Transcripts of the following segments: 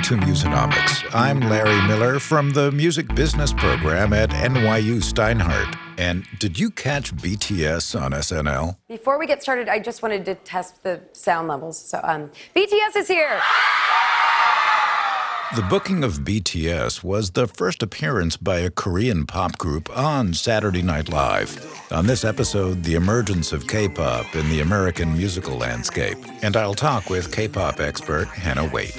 Welcome to Musonomics. I'm Larry Miller from the Music Business Program at NYU Steinhardt. And did you catch BTS on SNL? Before we get started, I just wanted to test the sound levels. So, um, BTS is here. The booking of BTS was the first appearance by a Korean pop group on Saturday Night Live. On this episode, the emergence of K pop in the American musical landscape. And I'll talk with K pop expert Hannah Waite.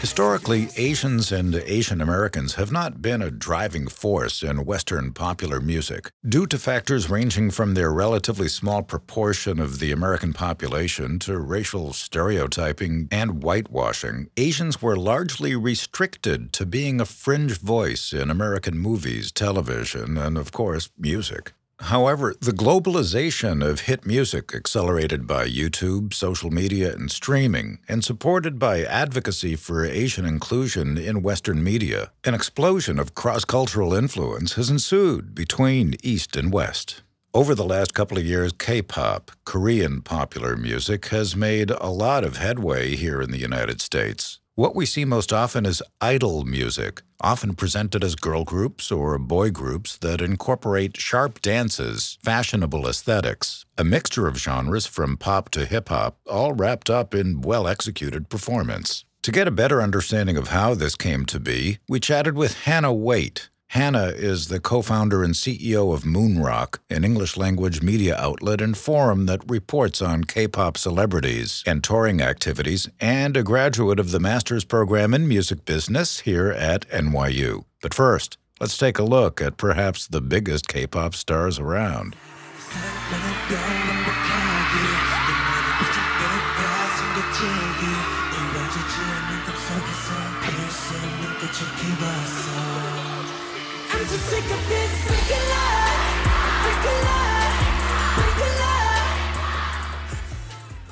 Historically, Asians and Asian Americans have not been a driving force in Western popular music. Due to factors ranging from their relatively small proportion of the American population to racial stereotyping and whitewashing, Asians were largely restricted to being a fringe voice in American movies, television, and, of course, music. However, the globalization of hit music, accelerated by YouTube, social media, and streaming, and supported by advocacy for Asian inclusion in Western media, an explosion of cross cultural influence has ensued between East and West. Over the last couple of years, K pop, Korean popular music, has made a lot of headway here in the United States. What we see most often is idol music, often presented as girl groups or boy groups that incorporate sharp dances, fashionable aesthetics, a mixture of genres from pop to hip hop, all wrapped up in well executed performance. To get a better understanding of how this came to be, we chatted with Hannah Waite, Hannah is the co founder and CEO of Moonrok, an English language media outlet and forum that reports on K pop celebrities and touring activities, and a graduate of the master's program in music business here at NYU. But first, let's take a look at perhaps the biggest K pop stars around.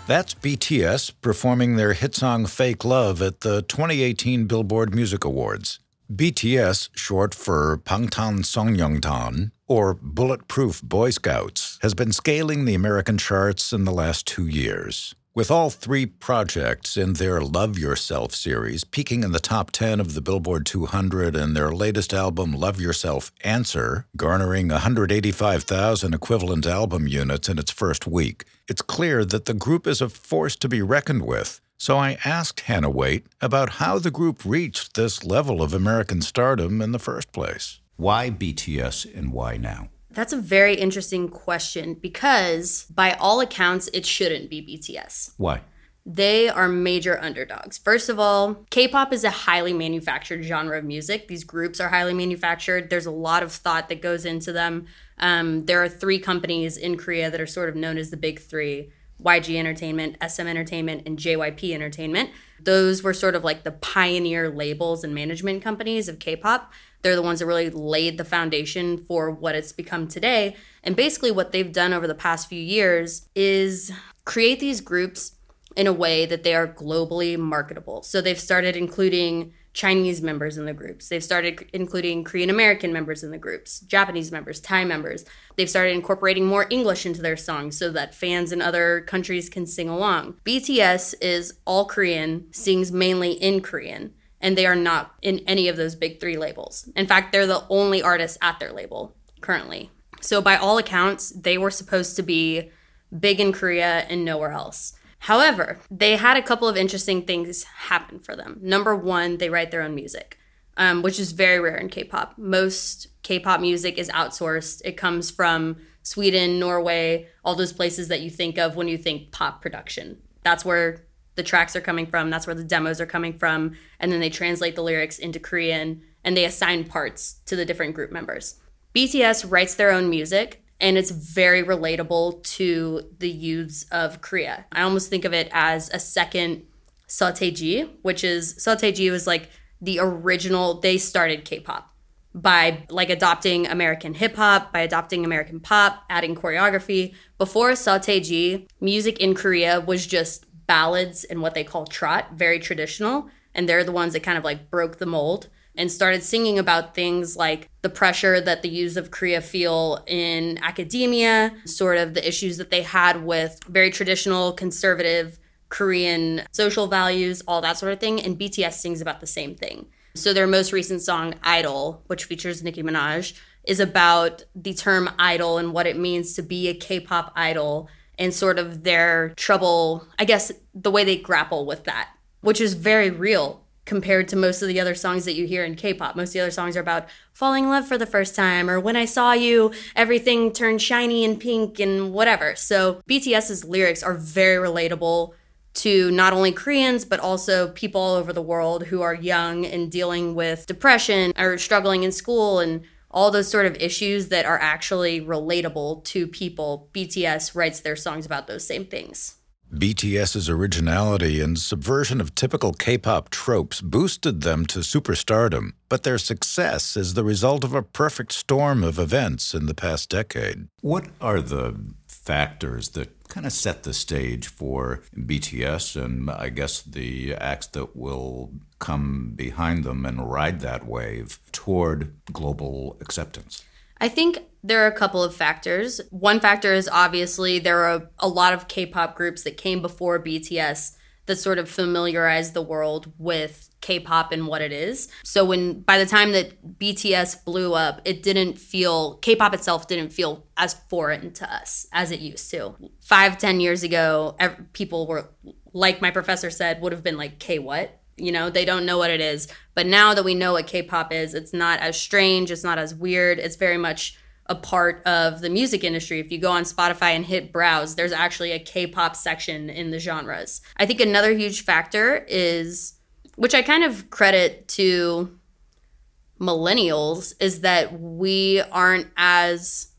That's BTS performing their hit song Fake Love at the 2018 Billboard Music Awards. BTS, short for Bangtan Sonyeondan, or Bulletproof Boy Scouts, has been scaling the American charts in the last two years. With all three projects in their Love Yourself series peaking in the top 10 of the Billboard 200 and their latest album Love Yourself Answer garnering 185,000 equivalent album units in its first week, it's clear that the group is a force to be reckoned with. So I asked Hannah Waite about how the group reached this level of American stardom in the first place. Why BTS and why now? That's a very interesting question because, by all accounts, it shouldn't be BTS. Why? They are major underdogs. First of all, K pop is a highly manufactured genre of music. These groups are highly manufactured. There's a lot of thought that goes into them. Um, there are three companies in Korea that are sort of known as the big three YG Entertainment, SM Entertainment, and JYP Entertainment. Those were sort of like the pioneer labels and management companies of K pop. They're the ones that really laid the foundation for what it's become today. And basically, what they've done over the past few years is create these groups in a way that they are globally marketable. So they've started including Chinese members in the groups. They've started including Korean American members in the groups, Japanese members, Thai members. They've started incorporating more English into their songs so that fans in other countries can sing along. BTS is all Korean, sings mainly in Korean and they are not in any of those big three labels. In fact, they're the only artists at their label currently. So, by all accounts, they were supposed to be big in Korea and nowhere else. However, they had a couple of interesting things happen for them. Number one, they write their own music, um, which is very rare in K pop. Most K pop music is outsourced, it comes from Sweden, Norway, all those places that you think of when you think pop production. That's where the tracks are coming from. That's where the demos are coming from. And then they translate the lyrics into Korean and they assign parts to the different group members. BTS writes their own music and it's very relatable to the youths of Korea. I almost think of it as a second Seo which is Seo was like the original, they started K pop by like adopting American hip hop, by adopting American pop, adding choreography. Before Seo music in Korea was just ballads and what they call trot, very traditional. And they're the ones that kind of like broke the mold and started singing about things like the pressure that the youths of Korea feel in academia, sort of the issues that they had with very traditional conservative Korean social values, all that sort of thing. And BTS sings about the same thing. So their most recent song, Idol, which features Nicki Minaj, is about the term idol and what it means to be a K pop idol and sort of their trouble, I guess, the way they grapple with that, which is very real compared to most of the other songs that you hear in K-pop. Most of the other songs are about falling in love for the first time or when I saw you, everything turned shiny and pink and whatever. So BTS's lyrics are very relatable to not only Koreans, but also people all over the world who are young and dealing with depression or struggling in school and all those sort of issues that are actually relatable to people. BTS writes their songs about those same things. BTS's originality and subversion of typical K pop tropes boosted them to superstardom, but their success is the result of a perfect storm of events in the past decade. What are the factors that kind of set the stage for BTS and I guess the acts that will come behind them and ride that wave toward global acceptance? I think there are a couple of factors. One factor is obviously there are a lot of K pop groups that came before BTS that sort of familiarized the world with K-pop and what it is. So when by the time that BTS blew up, it didn't feel K-pop itself didn't feel as foreign to us as it used to. Five, ten years ago, people were like my professor said, would have been like K what? You know, they don't know what it is. But now that we know what K-pop is, it's not as strange, it's not as weird. It's very much a part of the music industry. If you go on Spotify and hit browse, there's actually a K-pop section in the genres. I think another huge factor is which I kind of credit to millennials is that we aren't as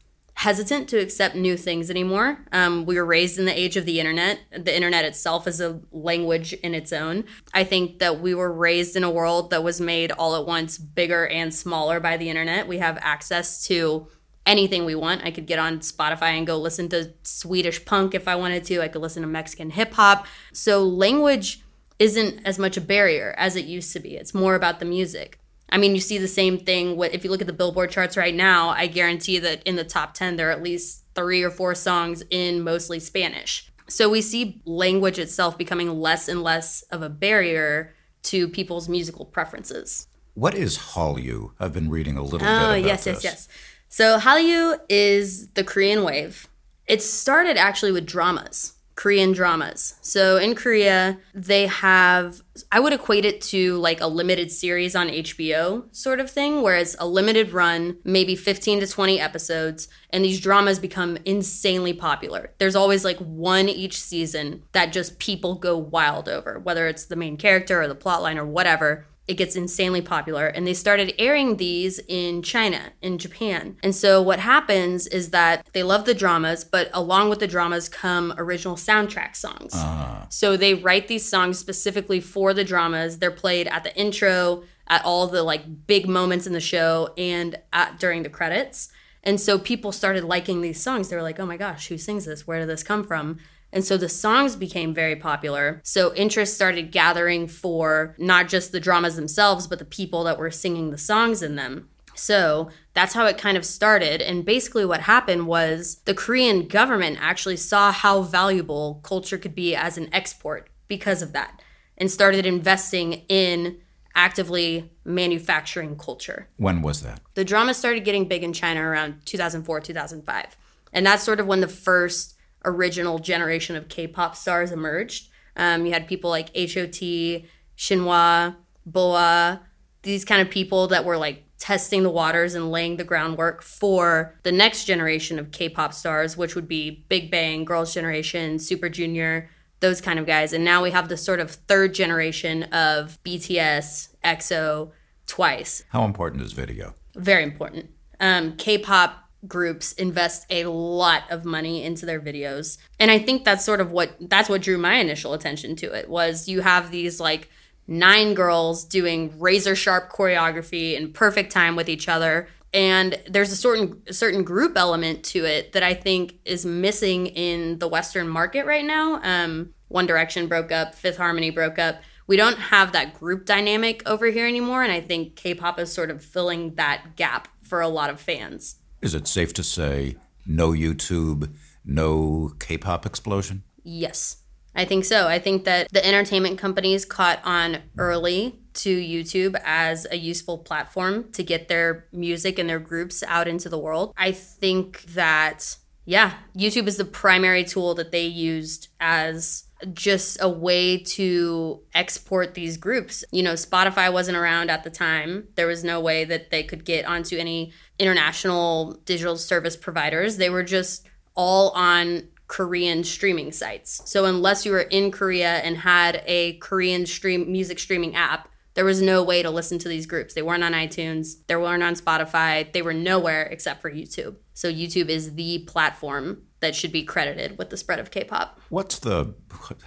hesitant to accept new things anymore. Um, we were raised in the age of the internet. The internet itself is a language in its own. I think that we were raised in a world that was made all at once bigger and smaller by the internet. We have access to anything we want. I could get on Spotify and go listen to Swedish punk if I wanted to. I could listen to Mexican hip hop. So language isn't as much a barrier as it used to be. It's more about the music. I mean, you see the same thing with if you look at the Billboard charts right now, I guarantee that in the top 10 there are at least 3 or 4 songs in mostly Spanish. So we see language itself becoming less and less of a barrier to people's musical preferences. What is Hallyu? I've been reading a little oh, bit about yes, this. yes, yes. So Hallyu is the Korean wave. It started actually with dramas. Korean dramas. So in Korea, they have, I would equate it to like a limited series on HBO sort of thing, where it's a limited run, maybe 15 to 20 episodes, and these dramas become insanely popular. There's always like one each season that just people go wild over, whether it's the main character or the plotline or whatever it gets insanely popular and they started airing these in China, in Japan. And so what happens is that they love the dramas, but along with the dramas come original soundtrack songs. Uh. So they write these songs specifically for the dramas. They're played at the intro, at all the like big moments in the show and at during the credits. And so people started liking these songs. They were like, "Oh my gosh, who sings this? Where did this come from?" And so the songs became very popular. So interest started gathering for not just the dramas themselves, but the people that were singing the songs in them. So that's how it kind of started. And basically, what happened was the Korean government actually saw how valuable culture could be as an export because of that and started investing in actively manufacturing culture. When was that? The drama started getting big in China around 2004, 2005. And that's sort of when the first original generation of K-pop stars emerged. Um, you had people like H.O.T., Shinhwa, Boa, these kind of people that were like testing the waters and laying the groundwork for the next generation of K-pop stars, which would be Big Bang, Girls' Generation, Super Junior, those kind of guys. And now we have this sort of third generation of BTS, EXO, Twice. How important is video? Very important. Um, K-pop groups invest a lot of money into their videos. And i think that's sort of what that's what drew my initial attention to it was you have these like nine girls doing razor sharp choreography in perfect time with each other. And there's a certain certain group element to it that i think is missing in the western market right now. Um, one direction broke up fifth harmony broke up. We don't have that group dynamic over here anymore. And i think k-pop is sort of filling that gap for a lot of fans is it safe to say no YouTube, no K pop explosion? Yes. I think so. I think that the entertainment companies caught on early to YouTube as a useful platform to get their music and their groups out into the world. I think that, yeah, YouTube is the primary tool that they used as just a way to export these groups. You know, Spotify wasn't around at the time. There was no way that they could get onto any international digital service providers. They were just all on Korean streaming sites. So unless you were in Korea and had a Korean stream music streaming app, there was no way to listen to these groups. They weren't on iTunes, they weren't on Spotify, they were nowhere except for YouTube. So YouTube is the platform that should be credited with the spread of K-pop. What's the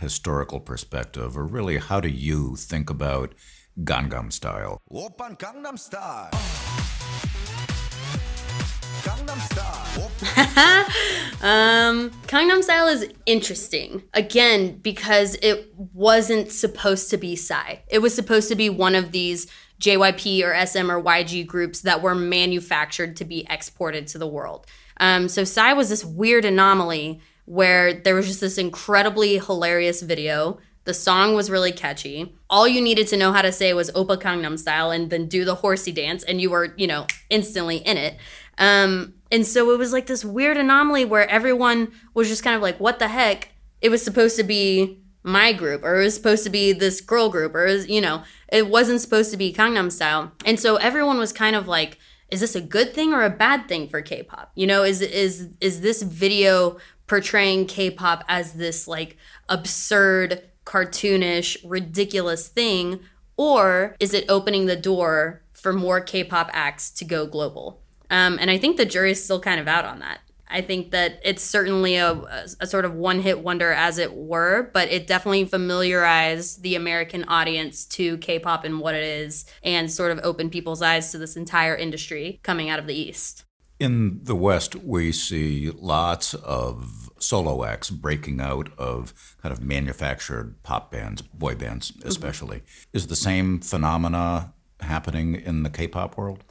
historical perspective, or really, how do you think about Gangnam Style? Gangnam Style. um, Gangnam Style is interesting. Again, because it wasn't supposed to be Psy. It was supposed to be one of these JYP or SM or YG groups that were manufactured to be exported to the world. Um, so Psy was this weird anomaly where there was just this incredibly hilarious video. The song was really catchy. All you needed to know how to say was Oppa Gangnam Style and then do the horsey dance, and you were, you know, instantly in it. Um, and so it was like this weird anomaly where everyone was just kind of like, what the heck? It was supposed to be my group, or it was supposed to be this girl group, or, was, you know, it wasn't supposed to be Gangnam Style. And so everyone was kind of like, is this a good thing or a bad thing for K-pop? You know, is is is this video portraying K-pop as this like absurd, cartoonish, ridiculous thing, or is it opening the door for more K-pop acts to go global? Um, and I think the jury's still kind of out on that. I think that it's certainly a, a, sort of one hit wonder, as it were, but it definitely familiarized the American audience to K pop and what it is, and sort of opened people's eyes to this entire industry coming out of the East. In the West, we see lots of solo acts breaking out of kind of manufactured pop bands, boy bands especially. Mm-hmm. Is the same phenomena happening in the K pop world?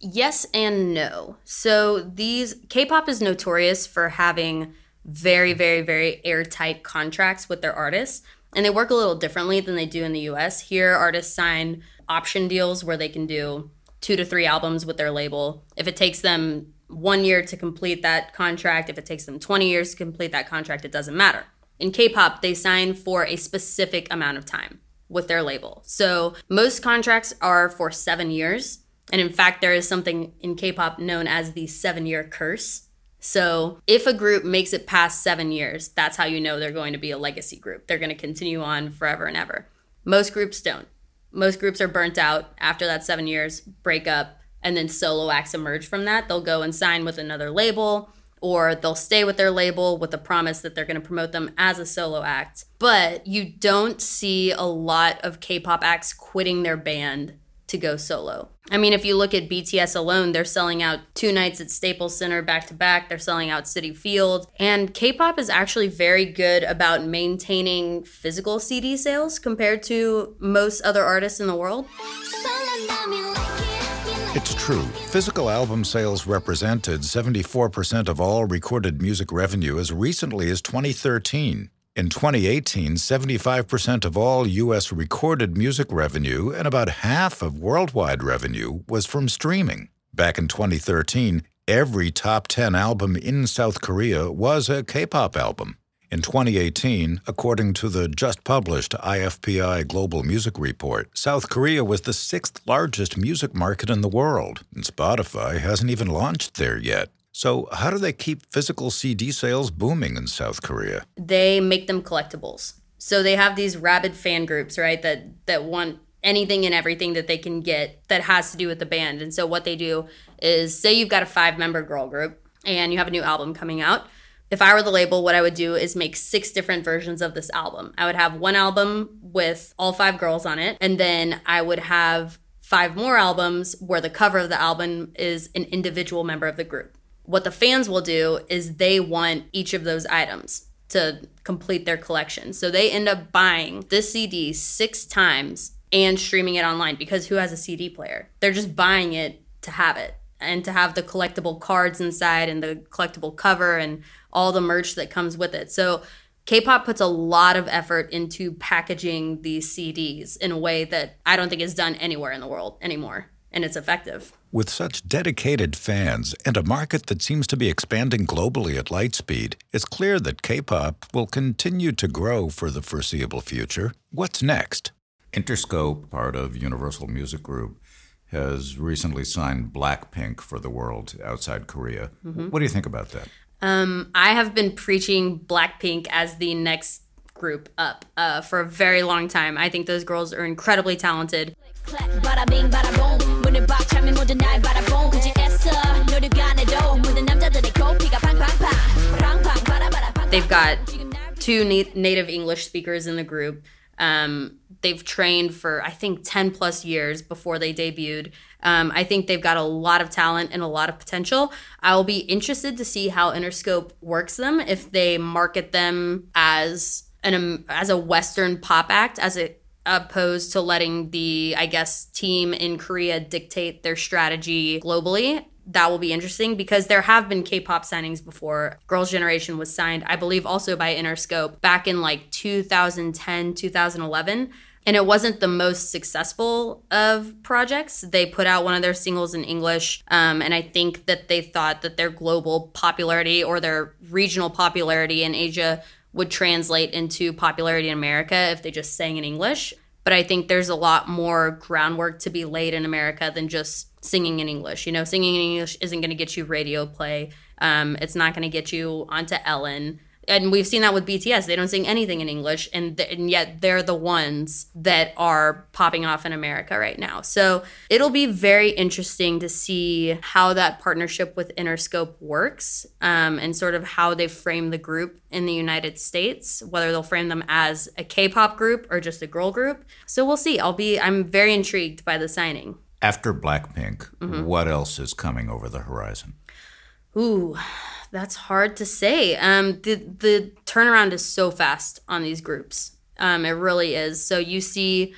Yes and no. So these K-pop is notorious for having very very very airtight contracts with their artists and they work a little differently than they do in the US. Here artists sign option deals where they can do 2 to 3 albums with their label. If it takes them 1 year to complete that contract, if it takes them 20 years to complete that contract, it doesn't matter. In K-pop, they sign for a specific amount of time with their label. So most contracts are for 7 years and in fact, there is something in K pop known as the seven year curse. So if a group makes it past seven years, that's how you know they're going to be a legacy group. They're going to continue on forever and ever. Most groups don't. Most groups are burnt out after that seven years, break up, and then solo acts emerge from that. They'll go and sign with another label or they'll stay with their label with the promise that they're going to promote them as a solo act. But you don't see a lot of K pop acts quitting their band to go solo. I mean, if you look at BTS alone, they're selling out two nights at Staples Center back to back. They're selling out Citi Field. And K pop is actually very good about maintaining physical CD sales compared to most other artists in the world. It's true. Physical album sales represented 74% of all recorded music revenue as recently as 2013. In 2018, 75% of all U.S. recorded music revenue and about half of worldwide revenue was from streaming. Back in 2013, every top 10 album in South Korea was a K pop album. In 2018, according to the just published IFPI Global Music Report, South Korea was the sixth largest music market in the world, and Spotify hasn't even launched there yet. So, how do they keep physical CD sales booming in South Korea? They make them collectibles. So they have these rabid fan groups, right? That that want anything and everything that they can get that has to do with the band. And so what they do is say you've got a five-member girl group and you have a new album coming out. If I were the label, what I would do is make six different versions of this album. I would have one album with all five girls on it, and then I would have five more albums where the cover of the album is an individual member of the group what the fans will do is they want each of those items to complete their collection. So they end up buying this CD six times and streaming it online because who has a CD player? They're just buying it to have it and to have the collectible cards inside and the collectible cover and all the merch that comes with it. So K-pop puts a lot of effort into packaging these CDs in a way that I don't think is done anywhere in the world anymore, and it's effective. With such dedicated fans and a market that seems to be expanding globally at light speed, it's clear that K pop will continue to grow for the foreseeable future. What's next? Interscope, part of Universal Music Group, has recently signed Blackpink for the world outside Korea. Mm-hmm. What do you think about that? Um, I have been preaching Blackpink as the next group up uh, for a very long time. I think those girls are incredibly talented. Clap, bada bing, bada 라봉 문을 박 차면 모든 날 바라봉 굳이했어 노력 안 해도 모든 남자들의 코피가 팡팡팡 팡팡 바라바라 They've got two na- native English speakers in the group. Um, they've trained for I think ten plus years before they debuted. Um, I think they've got a lot of talent and a lot of potential. I will be interested to see how Interscope works them if they market them as an um, as a Western pop act as a opposed to letting the I guess team in Korea dictate their strategy globally. That will be interesting because there have been K-pop signings before. Girls' Generation was signed, I believe, also by Interscope back in like 2010, 2011 and it wasn't the most successful of projects. They put out one of their singles in English, um, and I think that they thought that their global popularity or their regional popularity in Asia would translate into popularity in America if they just sang in English. But I think there's a lot more groundwork to be laid in America than just singing in English. You know, singing in English isn't going to get you radio play. Um, it's not going to get you onto Ellen and we've seen that with BTS. They don't sing anything in English, and, th- and yet they're the ones that are popping off in America right now. So it'll be very interesting to see how that partnership with Interscope works, um, and sort of how they frame the group in the United States. Whether they'll frame them as a K-pop group or just a girl group. So we'll see. I'll be. I'm very intrigued by the signing. After Blackpink, what else is coming over the horizon? Ooh, that's hard to say. Um, the the turnaround is so fast on these groups. Um, it really is. So you see,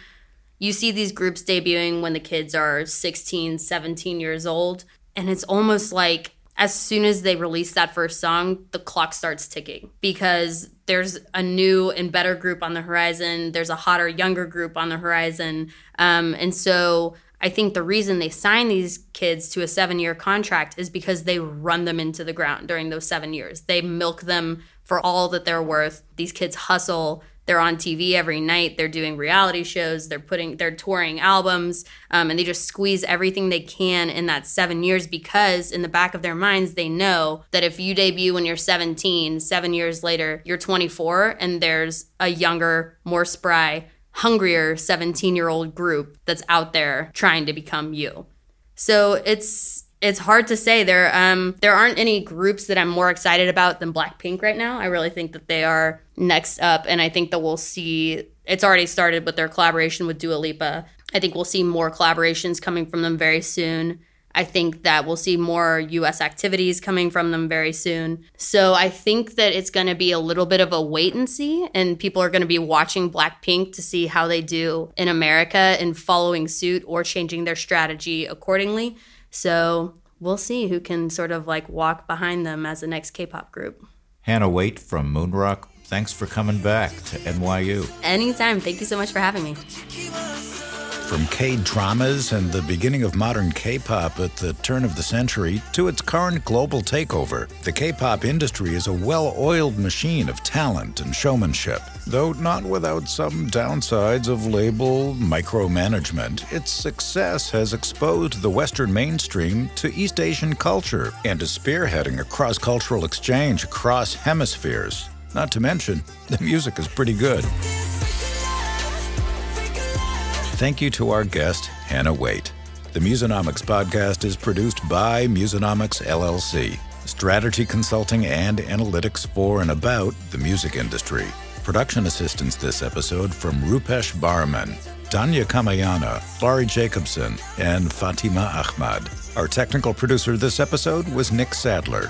you see these groups debuting when the kids are 16, 17 years old, and it's almost like as soon as they release that first song, the clock starts ticking because there's a new and better group on the horizon. There's a hotter, younger group on the horizon, um, and so I think the reason they sign these kids to a seven year contract is because they run them into the ground during those seven years. They milk them for all that they're worth. These kids hustle. They're on TV every night. They're doing reality shows. They're putting, they're touring albums, um, and they just squeeze everything they can in that seven years because in the back of their minds they know that if you debut when you're 17, seven years later you're 24, and there's a younger, more spry, hungrier 17 year old group that's out there trying to become you. So it's it's hard to say. There um there aren't any groups that I'm more excited about than Blackpink right now. I really think that they are next up, and I think that we'll see. It's already started with their collaboration with Dua Lipa. I think we'll see more collaborations coming from them very soon. I think that we'll see more US activities coming from them very soon. So I think that it's going to be a little bit of a wait and see, and people are going to be watching Blackpink to see how they do in America and following suit or changing their strategy accordingly. So we'll see who can sort of like walk behind them as the next K pop group. Hannah Waite from Moonrok, thanks for coming back to NYU. Anytime. Thank you so much for having me. From K dramas and the beginning of modern K pop at the turn of the century to its current global takeover, the K pop industry is a well oiled machine of talent and showmanship. Though not without some downsides of label micromanagement, its success has exposed the Western mainstream to East Asian culture and is spearheading a cross cultural exchange across hemispheres. Not to mention, the music is pretty good. Thank you to our guest, Hannah Waite. The Musonomics podcast is produced by Musonomics LLC, strategy consulting and analytics for and about the music industry. Production assistance this episode from Rupesh Barman, Danya Kamayana, Laurie Jacobson, and Fatima Ahmad. Our technical producer this episode was Nick Sadler.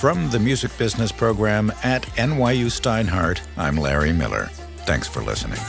From the music business program at NYU Steinhardt, I'm Larry Miller. Thanks for listening.